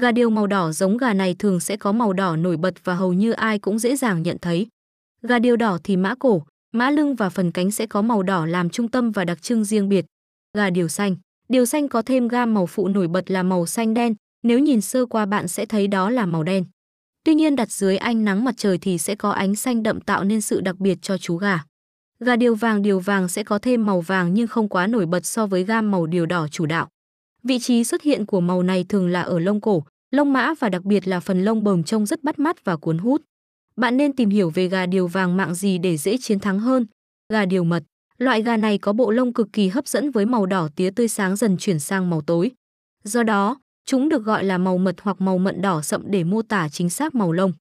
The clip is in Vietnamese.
Gà điều màu đỏ giống gà này thường sẽ có màu đỏ nổi bật và hầu như ai cũng dễ dàng nhận thấy. Gà điều đỏ thì mã cổ, mã lưng và phần cánh sẽ có màu đỏ làm trung tâm và đặc trưng riêng biệt. Gà điều xanh, điều xanh có thêm gam màu phụ nổi bật là màu xanh đen, nếu nhìn sơ qua bạn sẽ thấy đó là màu đen. Tuy nhiên đặt dưới ánh nắng mặt trời thì sẽ có ánh xanh đậm tạo nên sự đặc biệt cho chú gà. Gà điều vàng điều vàng sẽ có thêm màu vàng nhưng không quá nổi bật so với gam màu điều đỏ chủ đạo. Vị trí xuất hiện của màu này thường là ở lông cổ, lông mã và đặc biệt là phần lông bờm trông rất bắt mắt và cuốn hút. Bạn nên tìm hiểu về gà điều vàng mạng gì để dễ chiến thắng hơn. Gà điều mật, loại gà này có bộ lông cực kỳ hấp dẫn với màu đỏ tía tươi sáng dần chuyển sang màu tối. Do đó, chúng được gọi là màu mật hoặc màu mận đỏ sậm để mô tả chính xác màu lông.